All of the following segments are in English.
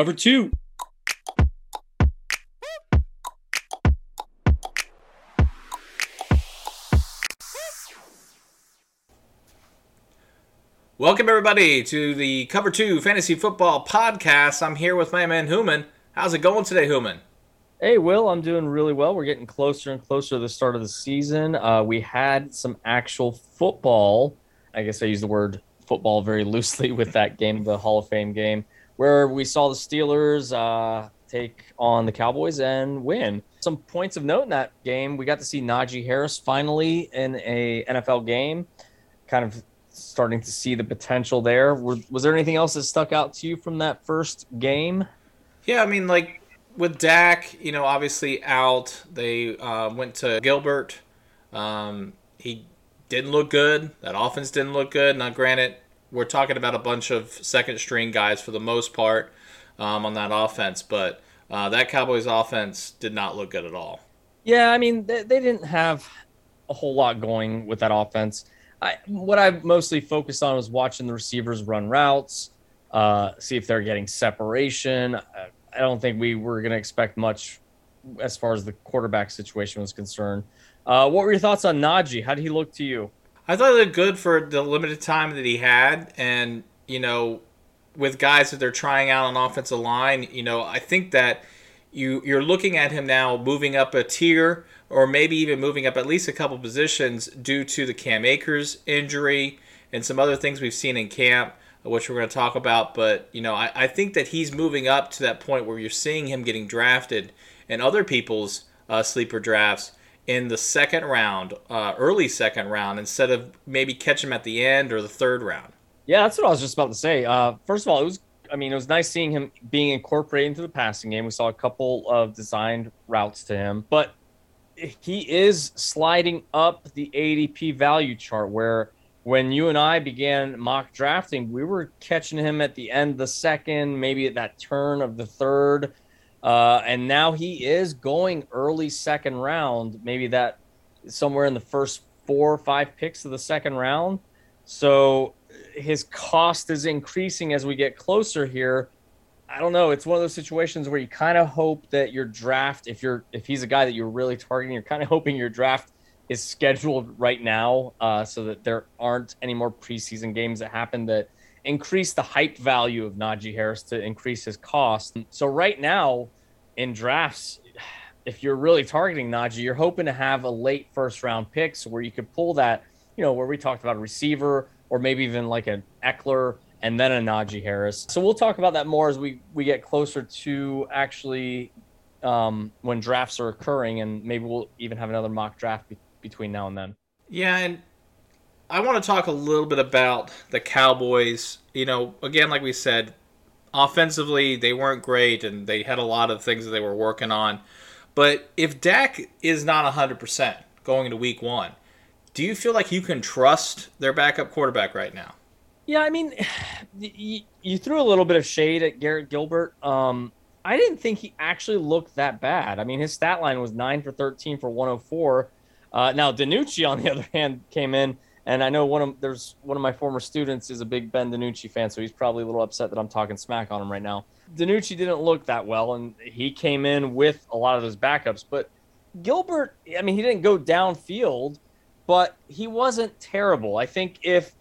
Cover two. Welcome, everybody, to the Cover 2 Fantasy Football Podcast. I'm here with my man, Human. How's it going today, Human? Hey, Will, I'm doing really well. We're getting closer and closer to the start of the season. Uh, we had some actual football. I guess I use the word football very loosely with that game, the Hall of Fame game, where we saw the Steelers uh, take on the Cowboys and win. Some points of note in that game, we got to see Najee Harris finally in a NFL game, kind of starting to see the potential there. Was there anything else that stuck out to you from that first game? Yeah, I mean, like with Dak, you know, obviously out. They uh, went to Gilbert. Um, he didn't look good. That offense didn't look good. Now, granted, we're talking about a bunch of second string guys for the most part um, on that offense, but uh, that Cowboys offense did not look good at all. Yeah, I mean, they, they didn't have a whole lot going with that offense. I, what I mostly focused on was watching the receivers run routes, uh, see if they're getting separation. I don't think we were going to expect much as far as the quarterback situation was concerned. Uh, what were your thoughts on Najee? How did he look to you? I thought he looked good for the limited time that he had, and you know, with guys that they're trying out on offensive line, you know, I think that you you're looking at him now moving up a tier or maybe even moving up at least a couple positions due to the Cam Akers injury and some other things we've seen in camp, which we're going to talk about. But, you know, I, I think that he's moving up to that point where you're seeing him getting drafted in other people's uh, sleeper drafts in the second round, uh, early second round, instead of maybe catch him at the end or the third round. Yeah, that's what I was just about to say. Uh, first of all, it was I mean, it was nice seeing him being incorporated into the passing game. We saw a couple of designed routes to him, but he is sliding up the ADP value chart where when you and I began mock drafting, we were catching him at the end of the second, maybe at that turn of the third. Uh, and now he is going early second round, maybe that somewhere in the first four or five picks of the second round. So his cost is increasing as we get closer here. I don't know. It's one of those situations where you kind of hope that your draft, if you're if he's a guy that you're really targeting, you're kind of hoping your draft is scheduled right now, uh, so that there aren't any more preseason games that happen that increase the hype value of Najee Harris to increase his cost. So right now, in drafts, if you're really targeting Najee, you're hoping to have a late first round pick, so where you could pull that, you know, where we talked about a receiver or maybe even like an Ekeler and then a Najee Harris. So we'll talk about that more as we we get closer to actually um, when drafts are occurring, and maybe we'll even have another mock draft be- between now and then. Yeah, and I want to talk a little bit about the Cowboys. You know, again, like we said, offensively they weren't great, and they had a lot of things that they were working on. But if Dak is not 100% going into Week One, do you feel like you can trust their backup quarterback right now? Yeah, I mean, you, threw a little bit of shade at Garrett Gilbert. Um, I didn't think he actually looked that bad. I mean, his stat line was nine for 13 for 104. Uh, now, DiNucci, on the other hand, came in, and I know one of there's one of my former students is a big Ben DiNucci fan, so he's probably a little upset that I'm talking smack on him right now. DiNucci didn't look that well, and he came in with a lot of those backups. But Gilbert, I mean, he didn't go downfield, but he wasn't terrible. I think if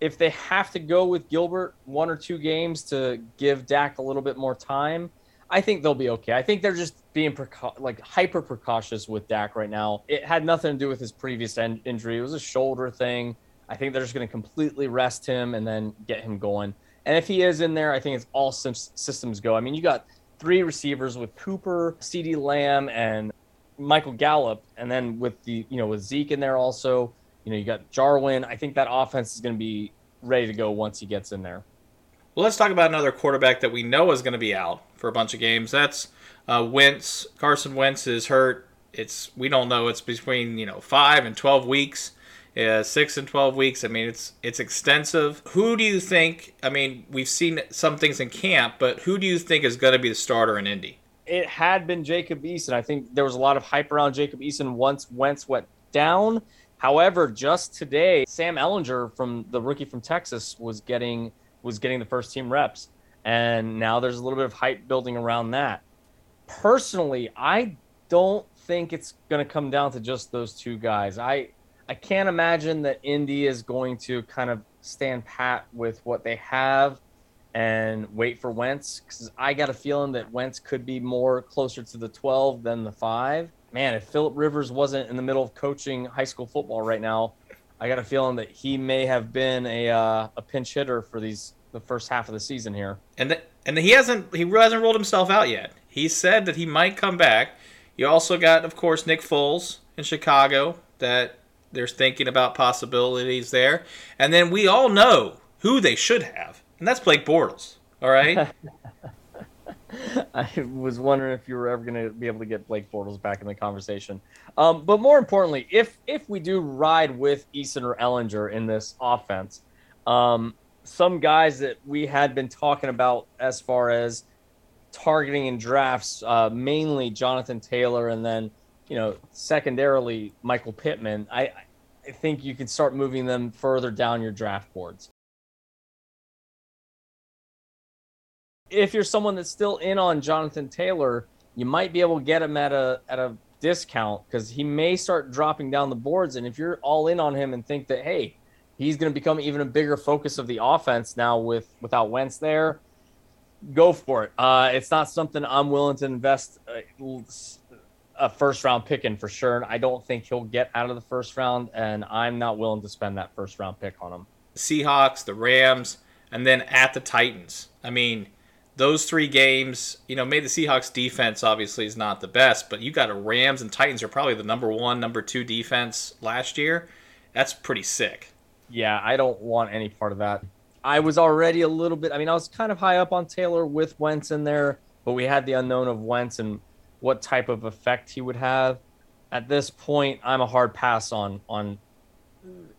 if they have to go with Gilbert one or two games to give Dak a little bit more time, I think they'll be okay. I think they're just being preca- like hyper precautious with Dak right now. It had nothing to do with his previous en- injury. It was a shoulder thing. I think they're just going to completely rest him and then get him going. And if he is in there, I think it's all systems go. I mean, you got three receivers with Cooper, CeeDee Lamb, and Michael Gallup, and then with the you know with Zeke in there also. You know, you got Jarwin. I think that offense is going to be ready to go once he gets in there. Well, let's talk about another quarterback that we know is going to be out for a bunch of games. That's uh, Wentz. Carson Wentz is hurt. It's we don't know. It's between you know five and twelve weeks, uh, six and twelve weeks. I mean, it's it's extensive. Who do you think? I mean, we've seen some things in camp, but who do you think is going to be the starter in Indy? It had been Jacob Eason. I think there was a lot of hype around Jacob Eason once Wentz went down. However, just today, Sam Ehlinger from the rookie from Texas was getting was getting the first team reps, and now there's a little bit of hype building around that. Personally, I don't think it's going to come down to just those two guys. I I can't imagine that Indy is going to kind of stand pat with what they have and wait for Wentz because I got a feeling that Wentz could be more closer to the 12 than the five. Man, if Philip Rivers wasn't in the middle of coaching high school football right now, I got a feeling that he may have been a uh, a pinch hitter for these the first half of the season here. And the, and he hasn't he hasn't rolled himself out yet. He said that he might come back. You also got, of course, Nick Foles in Chicago that they're thinking about possibilities there. And then we all know who they should have, and that's Blake Bortles. All right. I was wondering if you were ever going to be able to get Blake Bortles back in the conversation. Um, but more importantly, if if we do ride with Eason or Ehlinger in this offense, um, some guys that we had been talking about as far as targeting in drafts, uh, mainly Jonathan Taylor, and then you know secondarily Michael Pittman. I I think you can start moving them further down your draft boards. If you're someone that's still in on Jonathan Taylor, you might be able to get him at a at a discount because he may start dropping down the boards. And if you're all in on him and think that hey, he's going to become even a bigger focus of the offense now with without Wentz there, go for it. Uh, it's not something I'm willing to invest a, a first round pick in for sure. I don't think he'll get out of the first round, and I'm not willing to spend that first round pick on him. Seahawks, the Rams, and then at the Titans. I mean, those three games, you know, maybe the Seahawks defense obviously is not the best, but you got a Rams and Titans are probably the number one, number two defense last year. That's pretty sick. Yeah, I don't want any part of that. I was already a little bit. I mean, I was kind of high up on Taylor with Wentz in there, but we had the unknown of Wentz and what type of effect he would have. At this point, I'm a hard pass on on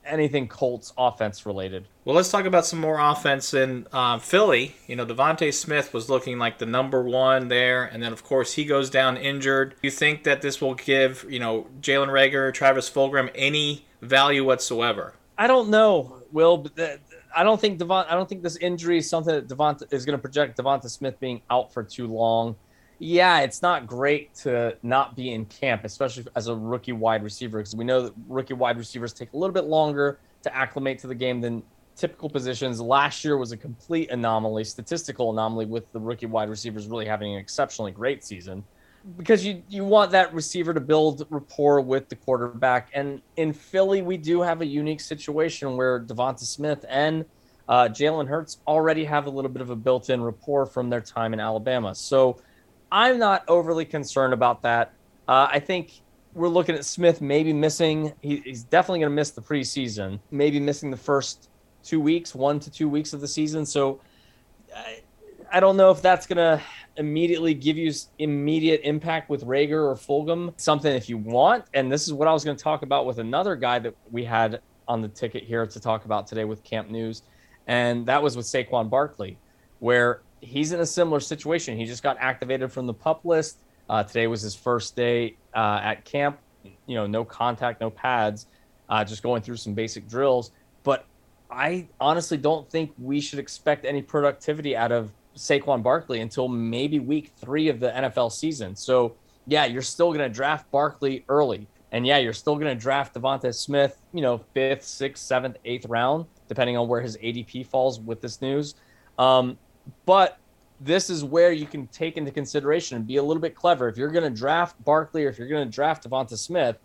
anything Colts offense related. Well, let's talk about some more offense in uh, Philly. You know, DeVonta Smith was looking like the number one there, and then of course he goes down injured. You think that this will give you know Jalen Reagor, Travis Fulgham any value whatsoever? I don't know, Will, but I don't think Devon. I don't think this injury is something that Devonta is going to project DeVonta Smith being out for too long. Yeah, it's not great to not be in camp, especially as a rookie wide receiver, because we know that rookie wide receivers take a little bit longer to acclimate to the game than typical positions. Last year was a complete anomaly, statistical anomaly, with the rookie wide receivers really having an exceptionally great season because you you want that receiver to build rapport with the quarterback. And in Philly, we do have a unique situation where DeVonta Smith and uh, Jalen Hurts already have a little bit of a built-in rapport from their time in Alabama. So I'm not overly concerned about that. Uh, I think we're looking at Smith maybe missing. He, he's definitely going to miss the preseason, maybe missing the first two weeks, one to two weeks of the season. So I, I don't know if that's going to immediately give you immediate impact with Reagor or Fulgham. Something if you want. And this is what I was going to talk about with another guy that we had on the ticket here to talk about today with Camp News. And that was with Saquon Barkley, where he's in a similar situation. He just got activated from the pup list. Uh, today was his first day uh, at camp. You know, no contact, no pads, uh, just going through some basic drills. But I honestly don't think we should expect any productivity out of Saquon Barkley until maybe week three of the NFL season. So, yeah, you're still going to draft Barkley early. And yeah, you're still going to draft DeVonta Smith, you know, fifth, sixth, seventh, eighth round, depending on where his ADP falls with this news. Um, but this is where you can take into consideration and be a little bit clever. If you're going to draft Barkley or if you're going to draft DeVonta Smith,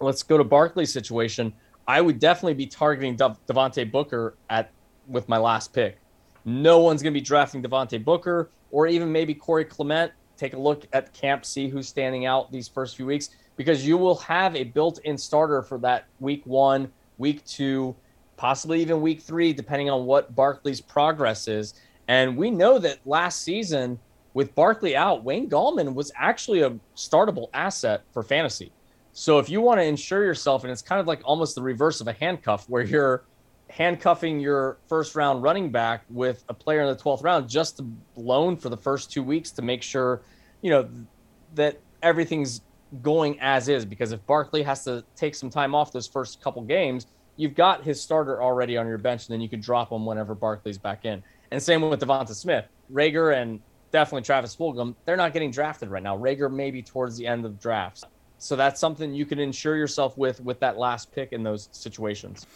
let's go to Barkley's situation. I would definitely be targeting De- Devontae Booker at with my last pick. No one's going to be drafting Devontae Booker or even maybe Corey Clement. Take a look at camp, see who's standing out these first few weeks because you will have a built in starter for that week one, week two, possibly even week three, depending on what Barkley's progress is. And we know that last season, with Barkley out, Wayne Gallman was actually a startable asset for fantasy. So if you want to insure yourself, and it's kind of like almost the reverse of a handcuff, where you're handcuffing your first round running back with a player in the 12th round just to loan for the first two weeks to make sure, you know, that everything's going as is. Because if Barkley has to take some time off those first couple games, you've got his starter already on your bench, and then you can drop him whenever Barkley's back in. And same with Devonta Smith, Reagor, and definitely Travis Fulgham. They're not getting drafted right now. Reagor maybe towards the end of drafts. So that's something you can insure yourself with with that last pick in those situations.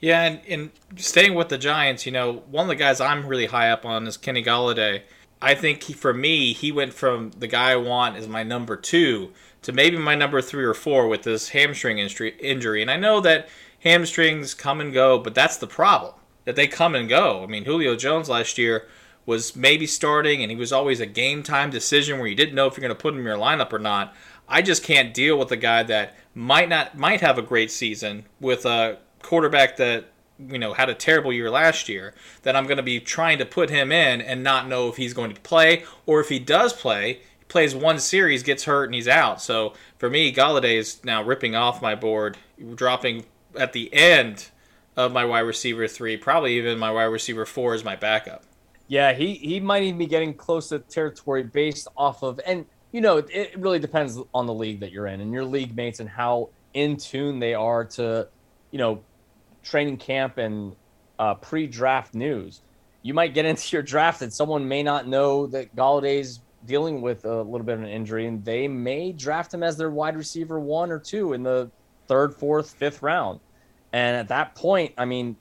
Yeah, and, and staying with the Giants, you know, one of the guys I'm really high up on is Kenny Golladay. I think he, for me, he went from the guy I want as my number two to maybe my number three or four with this hamstring injury. And I know that hamstrings come and go, but that's the problem that they come and go. I mean, Julio Jones last year was maybe starting, and he was always a game time decision where you didn't know if you're going to put him in your lineup or not. I just can't deal with a guy that might not might have a great season with a quarterback that you know had a terrible year last year that I'm going to be trying to put him in and not know if he's going to play or if he does play he plays one series gets hurt and he's out so for me Golladay is now ripping off my board dropping at the end of my wide receiver 3 probably even my wide receiver 4 is my backup yeah he he might even be getting close to territory based off of and you know it, really depends on the league that you're in and your league mates and how in tune they are to you know training camp and uh, pre-draft news. You might get into your draft and someone may not know that Golladay's dealing with a little bit of an injury, and they may draft him as their wide receiver one or two in the third, fourth, fifth round. And at that point, I mean,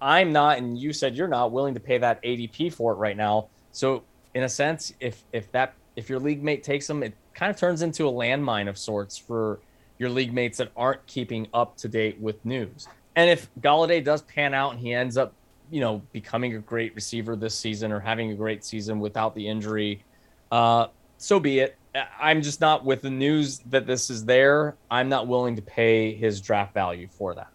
I'm not, and you said you're not willing to pay that ADP for it right now. So, in a sense, if if that if your league mate takes him, it kind of turns into a landmine of sorts for your league mates that aren't keeping up to date with news. And if Golladay does pan out and he ends up, you know, becoming a great receiver this season or having a great season without the injury, uh, so be it. I'm just not with the news that this is there. I'm not willing to pay his draft value for that.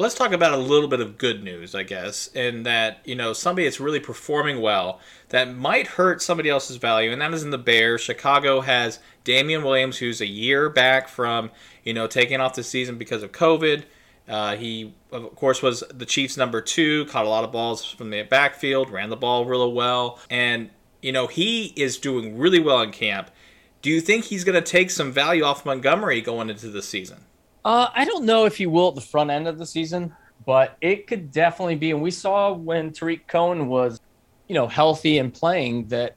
Let's talk about a little bit of good news, I guess, in that, you know, somebody that's really performing well that might hurt somebody else's value, and that is in the Bears. Chicago has Damien Williams, who's a year back from, you know, taking off the season because of COVID. Uh, he, of course, was the Chiefs' number two, caught a lot of balls from the backfield, ran the ball really well. And, you know, he is doing really well in camp. Do you think he's going to take some value off Montgomery going into the season? Uh, I don't know if he will at the front end of the season, but it could definitely be. And we saw when Tarik Cohen was, you know, healthy and playing that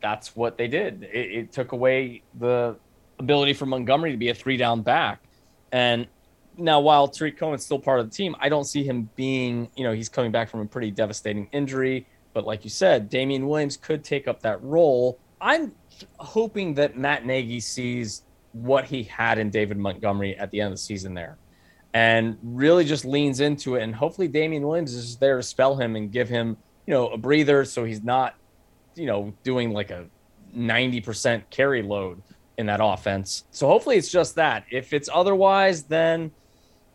that's what they did. It, it took away the ability for Montgomery to be a three down back. And now, while Tarik Cohen's still part of the team, I don't see him being, you know, he's coming back from a pretty devastating injury. But like you said, Damien Williams could take up that role. I'm hoping that Matt Nagy sees what he had in David Montgomery at the end of the season there and really just leans into it. And hopefully, Damien Williams is there to spell him and give him, you know, a breather so he's not, you know, doing like a 90% carry load in that offense. So hopefully it's just that. If it's otherwise, then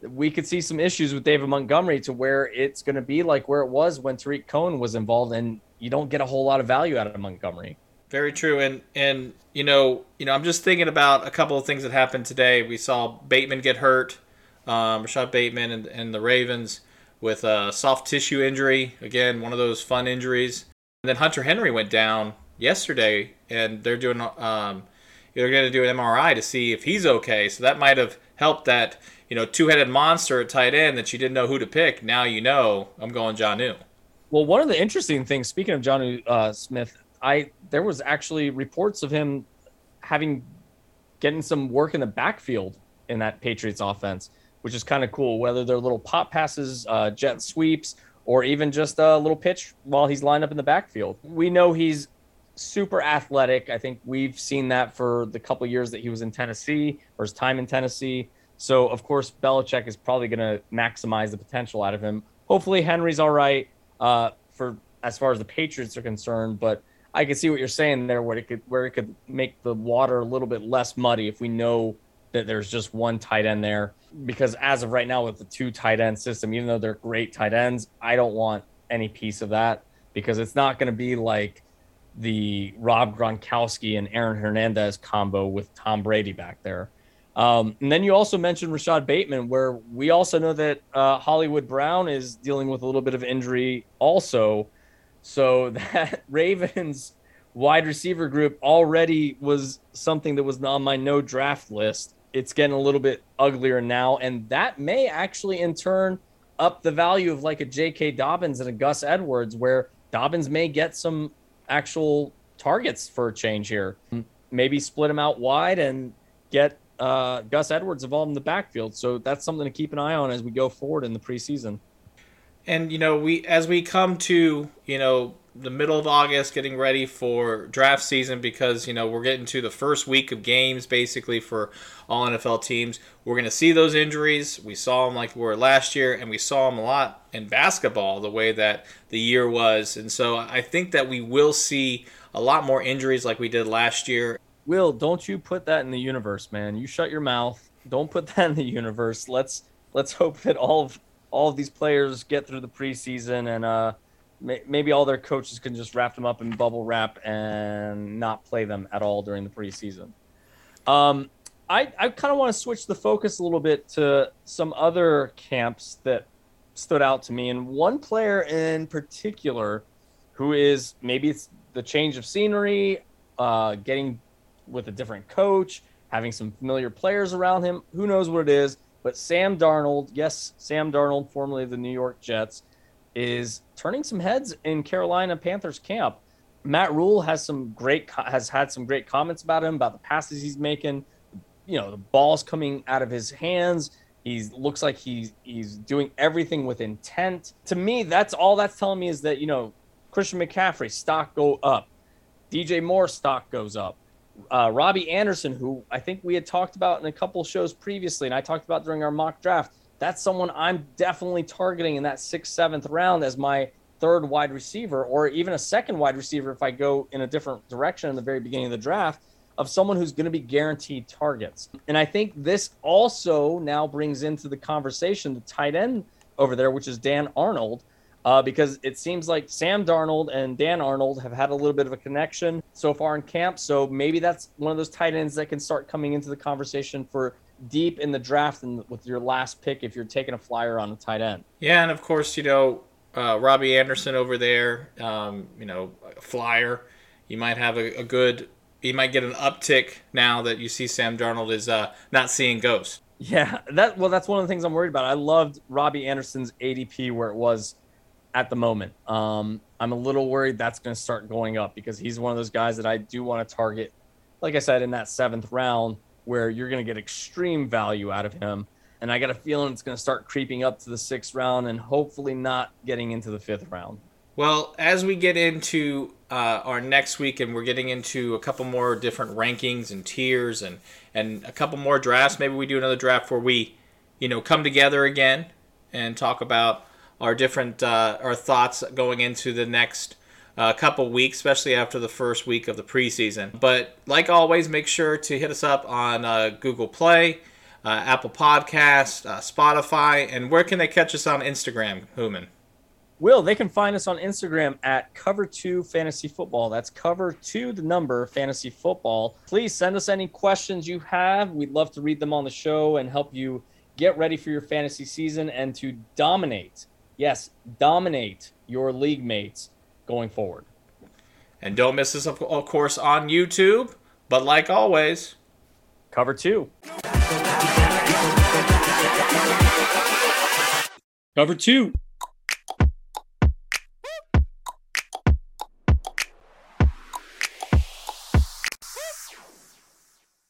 we could see some issues with David Montgomery to where it's going to be like where it was when Tarik Cohen was involved, and you don't get a whole lot of value out of Montgomery. Very true, and and you know, you know, I'm just thinking about a couple of things that happened today. We saw Bateman get hurt, um, Rashod Bateman and, and the Ravens with a soft tissue injury. Again, one of those fun injuries. And then Hunter Henry went down yesterday, and they're doing um, they're going to do an MRI to see if he's okay. So that might have helped that you know, two headed monster at tight end that you didn't know who to pick. Now you know I'm going John New. Well, one of the interesting things, speaking of John uh, Smith, I there was actually reports of him having getting some work in the backfield in that Patriots offense, which is kind of cool. Whether they're little pop passes, uh, jet sweeps, or even just a little pitch while he's lined up in the backfield. We know he's super athletic. I think we've seen that for the couple years that he was in Tennessee or his time in Tennessee. So of course Belichick is probably going to maximize the potential out of him. Hopefully Henry's all right uh, for as far as the Patriots are concerned, but I can see what you're saying there, where it could where it could make the water a little bit less muddy if we know that there's just one tight end there. Because as of right now, with the two tight end system, even though they're great tight ends, I don't want any piece of that because it's not going to be like the Rob Gronkowski and Aaron Hernandez combo with Tom Brady back there. Um, and then you also mentioned Rashod Bateman, where we also know that uh, Hollywood Brown is dealing with a little bit of injury also. So that Ravens wide receiver group already was something that was on my no draft list. it's getting a little bit uglier now, and that may actually in turn up the value of like a J.K. Dobbins and a Gus Edwards, where Dobbins may get some actual targets for a change here. Maybe split him out wide and get uh, Gus Edwards involved in the backfield. So that's something to keep an eye on as we go forward in the preseason. And you know, we as we come to you know the middle of August, getting ready for draft season because you know we're getting to the first week of games basically for all NFL teams. We're going to see those injuries. We saw them like we were last year, and we saw them a lot in basketball the way that the year was. And so I think that we will see a lot more injuries like we did last year. Will, don't you put that in the universe, man? You shut your mouth. Don't put that in the universe. Let's let's hope that all of all of these players get through the preseason and uh, may, maybe all their coaches can just wrap them up in bubble wrap and not play them at all during the preseason. Um, I, I kind of want to switch the focus a little bit to some other camps that stood out to me, and one player in particular who is maybe it's the change of scenery, uh, getting with a different coach, having some familiar players around him. Who knows what it is? But Sam Darnold, yes, Sam Darnold, formerly of the New York Jets, is turning some heads in Carolina Panthers camp. Matt Rhule has some great has had some great comments about him about the passes he's making. You know, the balls coming out of his hands. He looks like he's he's doing everything with intent. To me, that's all that's telling me is that you know Christian McCaffrey stock go up, DJ Moore stock goes up uh, Robbie Anderson, who I think we had talked about in a couple shows previously, and I talked about during our mock draft. That's someone I'm definitely targeting in that sixth, seventh round as my third wide receiver, or even a second wide receiver if I go in a different direction in the very beginning of the draft, of someone who's going to be guaranteed targets. And I think this also now brings into the conversation the tight end over there, which is Dan Arnold uh, because it seems like Sam Darnold and Dan Arnold have had a little bit of a connection so far in camp. So maybe that's one of those tight ends that can start coming into the conversation for deep in the draft and with your last pick if you're taking a flyer on a tight end. Yeah, and of course, you know, uh, Robbie Anderson over there, um, you know, a flyer. You might have a, a, good, you might get an uptick now that you see Sam Darnold is uh, not seeing ghosts. Yeah, that well, that's one of the things I'm worried about. I loved Robbie Anderson's ADP where it was at the moment. Um, I'm a little worried that's going to start going up because he's one of those guys that I do want to target. Like I said, in that seventh round, where you're going to get extreme value out of him. And I got a feeling it's going to start creeping up to the sixth round and hopefully not getting into the fifth round. Well, as we get into uh, our next week and we're getting into a couple more different rankings and tiers and, and a couple more drafts, maybe we do another draft where we, you know, come together again and talk about our different uh, our thoughts going into the next uh, couple weeks, especially after the first week of the preseason. But like always, make sure to hit us up on uh, Google Play, uh, Apple Podcast, uh, Spotify, and where can they catch us on Instagram, Human? Will, they can find us on Instagram at Cover 2 Fantasy Football. That's Cover 2, the number, Fantasy Football. Please send us any questions you have. We'd love to read them on the show and help you get ready for your fantasy season and to dominate yes, dominate your league mates going forward. And don't miss us, of course, on YouTube. But like always, cover two. Cover two.